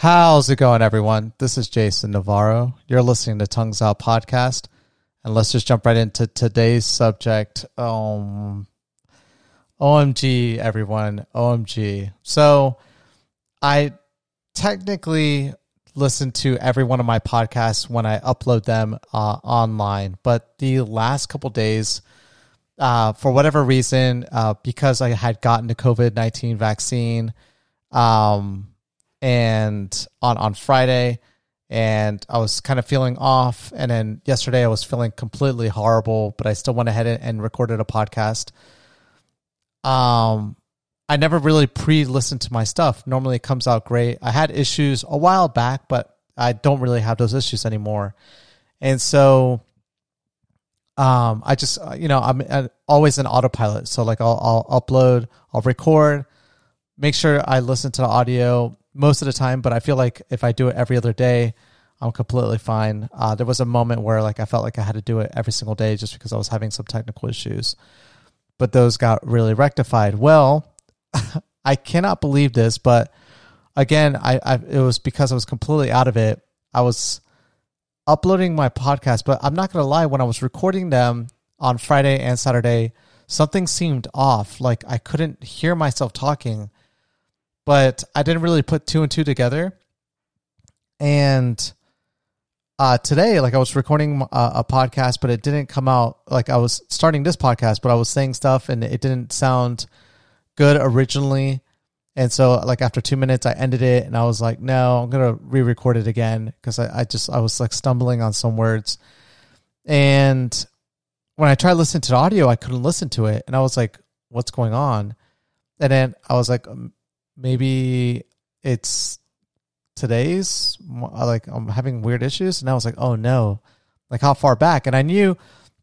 How's it going, everyone? This is Jason Navarro. You're listening to Tongues Out Podcast. And let's just jump right into today's subject. Um, OMG, everyone. OMG. So I technically listen to every one of my podcasts when I upload them uh, online. But the last couple days, uh, for whatever reason, uh, because I had gotten the COVID 19 vaccine, um, and on, on Friday, and I was kind of feeling off. And then yesterday I was feeling completely horrible, but I still went ahead and recorded a podcast. Um, I never really pre-listened to my stuff. Normally it comes out great. I had issues a while back, but I don't really have those issues anymore. And so um, I just uh, you know I'm, I'm always an autopilot. So like I'll, I'll upload, I'll record, make sure I listen to the audio most of the time. But I feel like if I do it every other day, I'm completely fine. Uh, there was a moment where like I felt like I had to do it every single day just because I was having some technical issues, but those got really rectified. Well, I cannot believe this, but again, I, I it was because I was completely out of it. I was uploading my podcast, but I'm not gonna lie, when I was recording them on Friday and Saturday, something seemed off. Like I couldn't hear myself talking, but I didn't really put two and two together. And uh, today, like I was recording a, a, podcast, but it didn't come out. Like I was starting this podcast, but I was saying stuff and it didn't sound good originally. And so, like after two minutes, I ended it, and I was like, "No, I'm gonna re-record it again because I, I just I was like stumbling on some words." And when I tried listening to the audio, I couldn't listen to it, and I was like, "What's going on?" And then I was like, um, "Maybe it's today's like I'm having weird issues." And I was like, "Oh no!" Like how far back? And I knew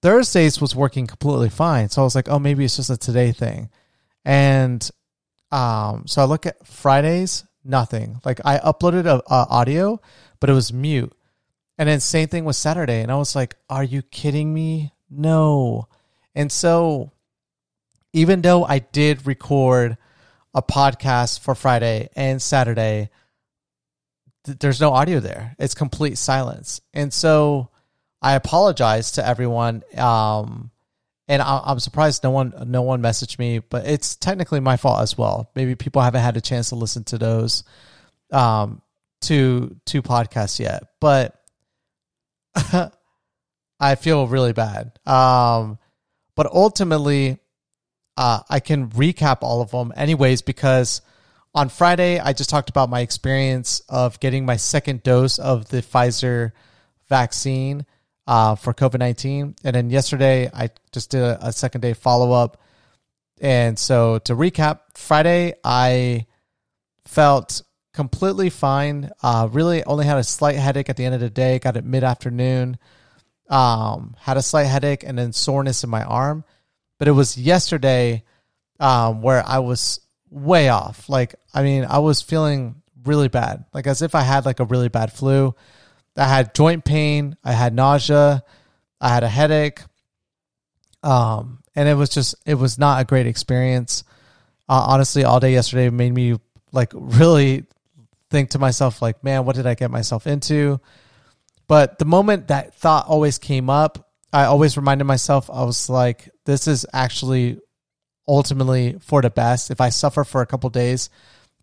Thursdays was working completely fine, so I was like, "Oh, maybe it's just a today thing." And um, so I look at Fridays, nothing. Like I uploaded a, a audio, but it was mute. And then same thing with Saturday, and I was like, "Are you kidding me? No." And so, even though I did record a podcast for Friday and Saturday, th- there's no audio there. It's complete silence. And so, I apologize to everyone. Um, and I, am surprised no one no one messaged me, but it's technically my fault as well. Maybe people haven't had a chance to listen to those um two two podcasts yet, but I feel really bad. Um, but ultimately, uh, I can recap all of them anyways because on Friday I just talked about my experience of getting my second dose of the Pfizer vaccine uh, for COVID 19. And then yesterday, I just did a, a second day follow up. And so to recap, Friday, I felt completely fine. Uh, really only had a slight headache at the end of the day, got it mid afternoon. Um, had a slight headache and then soreness in my arm. But it was yesterday um, where I was way off. Like, I mean, I was feeling really bad, like as if I had like a really bad flu. I had joint pain, I had nausea, I had a headache. Um, and it was just it was not a great experience. Uh, honestly, all day yesterday made me like really think to myself like, man, what did I get myself into? But the moment that thought always came up, I always reminded myself I was like, this is actually ultimately for the best. If I suffer for a couple days,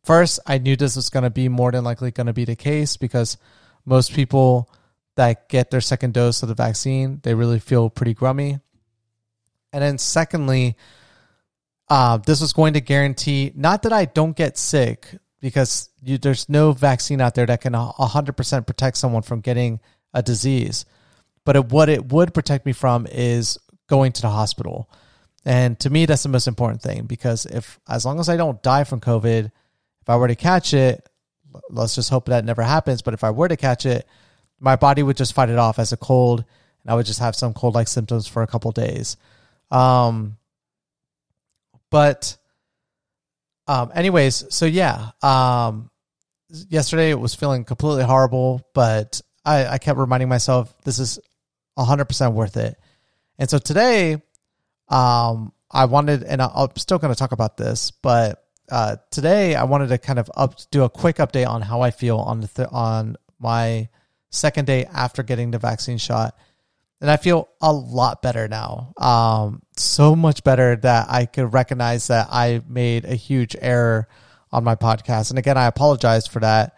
first I knew this was going to be more than likely going to be the case because most people that get their second dose of the vaccine, they really feel pretty grummy. And then secondly, uh, this was going to guarantee not that I don't get sick because you, there's no vaccine out there that can 100% protect someone from getting a disease. But it, what it would protect me from is going to the hospital. And to me, that's the most important thing because if, as long as I don't die from COVID, if I were to catch it, let's just hope that never happens. But if I were to catch it, my body would just fight it off as a cold, and I would just have some cold like symptoms for a couple days. Um, but, um, anyways, so yeah, um, yesterday it was feeling completely horrible, but I, I kept reminding myself this is 100% worth it. And so today, um, I wanted, and I'm still going to talk about this, but uh, today I wanted to kind of up do a quick update on how I feel on the th- on my second day after getting the vaccine shot, and I feel a lot better now. Um, so much better that I could recognize that I made a huge error on my podcast, and again, I apologize for that.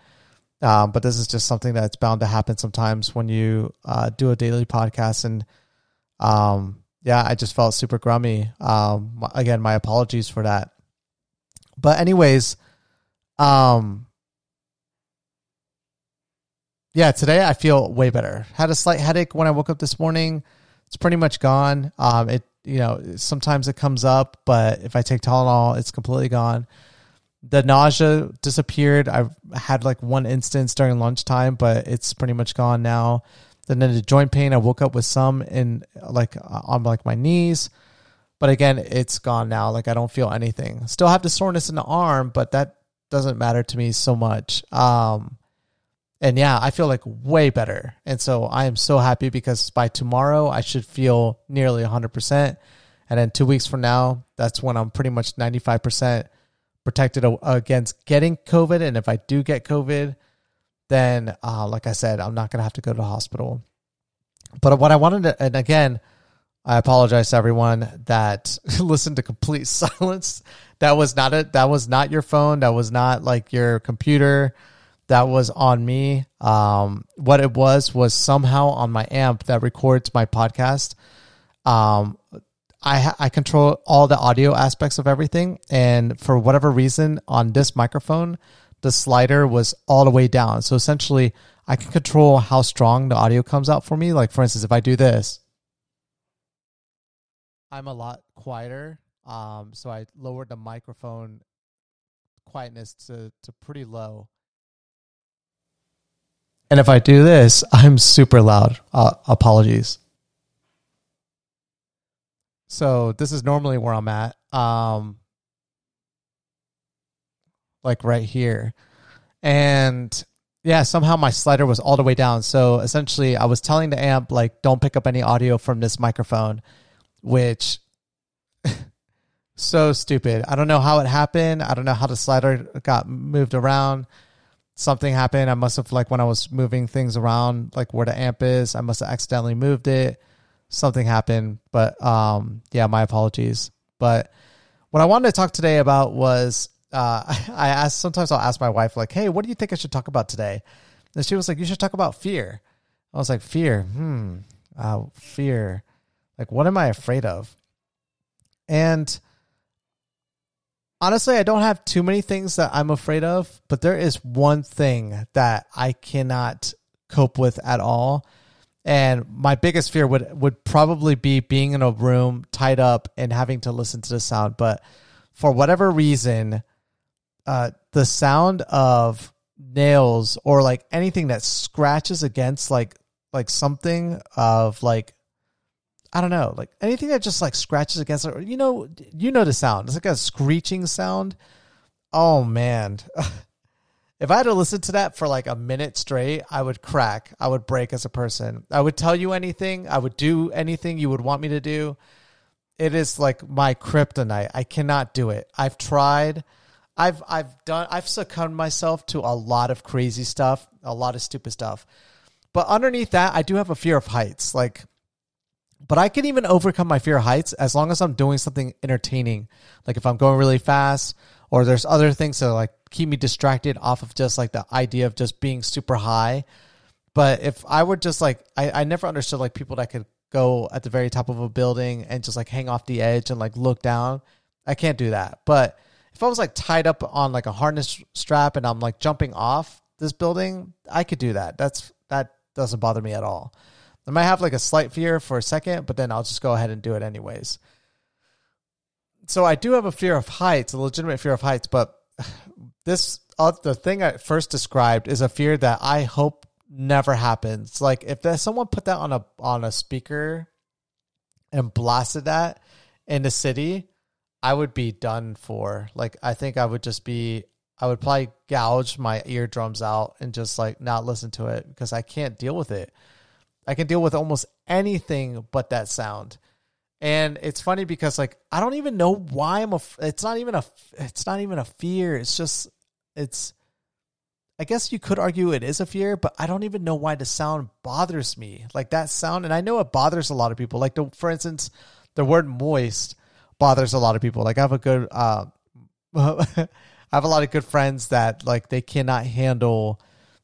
Um, but this is just something that's bound to happen sometimes when you uh, do a daily podcast. And um, yeah, I just felt super grummy. Um, again, my apologies for that. But anyways, um, yeah, today I feel way better. Had a slight headache when I woke up this morning. It's pretty much gone. Um, it you know sometimes it comes up, but if I take Tylenol, it's completely gone the nausea disappeared. I've had like one instance during lunchtime, but it's pretty much gone now. And Then the joint pain, I woke up with some in like on like my knees, but again, it's gone now. Like I don't feel anything. Still have the soreness in the arm, but that doesn't matter to me so much. Um, and yeah, I feel like way better. And so I am so happy because by tomorrow I should feel nearly 100%. And then two weeks from now, that's when I'm pretty much 95% protected against getting COVID. And if I do get COVID, then, uh, like I said, I'm not going to have to go to the hospital. But what I wanted to, and again, I apologize to everyone that listened to complete silence. That was not it. That was not your phone. That was not like your computer. That was on me. Um, what it was was somehow on my amp that records my podcast. Um, I I control all the audio aspects of everything, and for whatever reason, on this microphone, the slider was all the way down. So essentially, I can control how strong the audio comes out for me. Like for instance, if I do this, I'm a lot quieter. Um, so I lowered the microphone quietness to to pretty low. And if I do this, I'm super loud. Uh, apologies. So this is normally where I'm at. Um like right here. And yeah, somehow my slider was all the way down. So essentially I was telling the amp like don't pick up any audio from this microphone, which so stupid. I don't know how it happened. I don't know how the slider got moved around. Something happened. I must have like when I was moving things around like where the amp is, I must have accidentally moved it something happened. But um, yeah, my apologies. But what I wanted to talk today about was uh, I asked. Sometimes I'll ask my wife like, "Hey, what do you think I should talk about today?" And she was like, "You should talk about fear." I was like, "Fear? Hmm. Uh, fear. Like, what am I afraid of?" And honestly, I don't have too many things that I'm afraid of, but there is one thing that I cannot cope with at all, and my biggest fear would would probably be being in a room tied up and having to listen to the sound. But for whatever reason, uh, the sound of nails or like anything that scratches against like like something of like I don't know, like anything that just like scratches against it. You know, you know the sound. It's like a screeching sound. Oh man. if I had to listen to that for like a minute straight, I would crack. I would break as a person. I would tell you anything. I would do anything you would want me to do. It is like my kryptonite. I cannot do it. I've tried. I've I've done I've succumbed myself to a lot of crazy stuff, a lot of stupid stuff. But underneath that, I do have a fear of heights. Like but I can even overcome my fear of heights as long as I'm doing something entertaining. Like if I'm going really fast or there's other things that like keep me distracted off of just like the idea of just being super high. But if I were just like, I, I never understood like people that could go at the very top of a building and just like hang off the edge and like look down. I can't do that. But if I was like tied up on like a harness strap and I'm like jumping off this building, I could do that. That's that doesn't bother me at all. I might have like a slight fear for a second, but then I'll just go ahead and do it anyways. So I do have a fear of heights, a legitimate fear of heights, but this uh, the thing I first described is a fear that I hope never happens. Like if someone put that on a on a speaker and blasted that in the city, I would be done for. Like I think I would just be I would probably gouge my eardrums out and just like not listen to it because I can't deal with it. I can deal with almost anything but that sound. And it's funny because like I don't even know why I'm a. It's not even a. It's not even a fear. It's just it's. I guess you could argue it is a fear, but I don't even know why the sound bothers me. Like that sound, and I know it bothers a lot of people. Like the, for instance, the word moist bothers a lot of people. Like I have a good, uh, I have a lot of good friends that like they cannot handle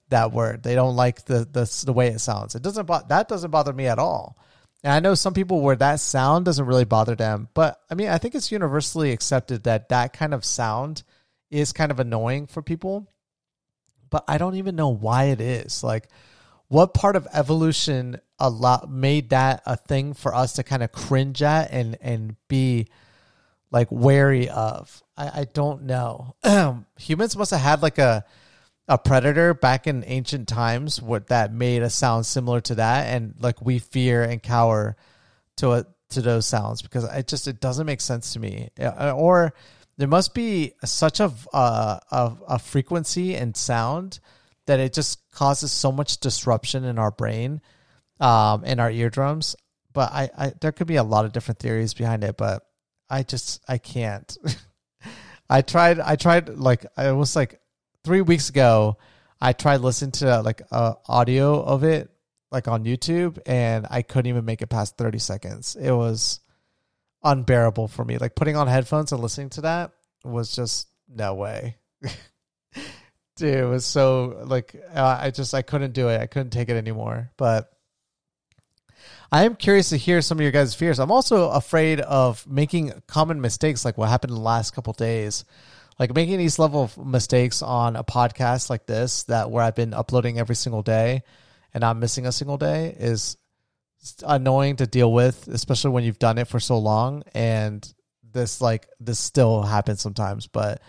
that word. They don't like the the, the way it sounds. It doesn't bo- that doesn't bother me at all. And I know some people where that sound doesn't really bother them, but I mean, I think it's universally accepted that that kind of sound is kind of annoying for people. But I don't even know why it is. Like, what part of evolution a lot made that a thing for us to kind of cringe at and and be like wary of? I, I don't know. Humans must have had like a a predator back in ancient times what that made a sound similar to that. And like we fear and cower to it to those sounds because it just it doesn't make sense to me. Uh, or there must be such a, a a frequency and sound that it just causes so much disruption in our brain um in our eardrums. But I, I there could be a lot of different theories behind it but i just i can't. I tried i tried like i was like three weeks ago, I tried listening to like uh, audio of it like on YouTube, and I couldn't even make it past thirty seconds. It was unbearable for me. Like putting on headphones and listening to that was just no way. Dude, it was so like uh, I just I couldn't do it. I couldn't take it anymore. But I am curious to hear some of your guys' fears. I'm also afraid of making common mistakes like what happened in the last couple days like making these level of mistakes on a podcast like this that where I've been uploading every single day and not missing a single day is annoying to deal with, especially when you've done it for so long. And this like this still happens sometimes, but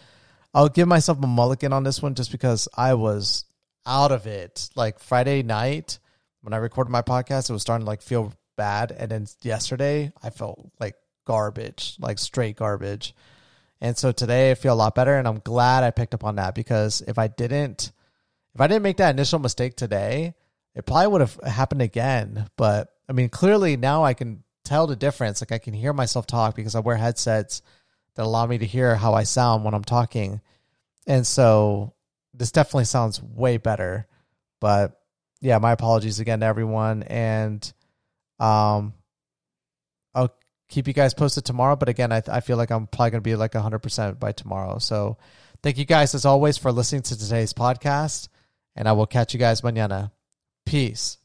I'll give myself a mulligan on this one just because I was out of it. Like Friday night when I recorded my podcast, it was starting to like feel bad, and then yesterday I felt like garbage, like straight garbage. And so today I feel a lot better and I'm glad I picked up on that because if I didn't if I didn't make that initial mistake today, it probably would have happened again. But I mean, clearly now I can tell the difference. Like I can hear myself talk because I wear headsets that allow me to hear how I sound when I'm talking. And so this definitely sounds way better. But yeah, my apologies again to everyone. And um keep you guys posted tomorrow. But again, I, I feel like I'm probably going to be like 100% by tomorrow. So thank you guys as always for listening to today's podcast. And I will catch you guys mañana. Peace.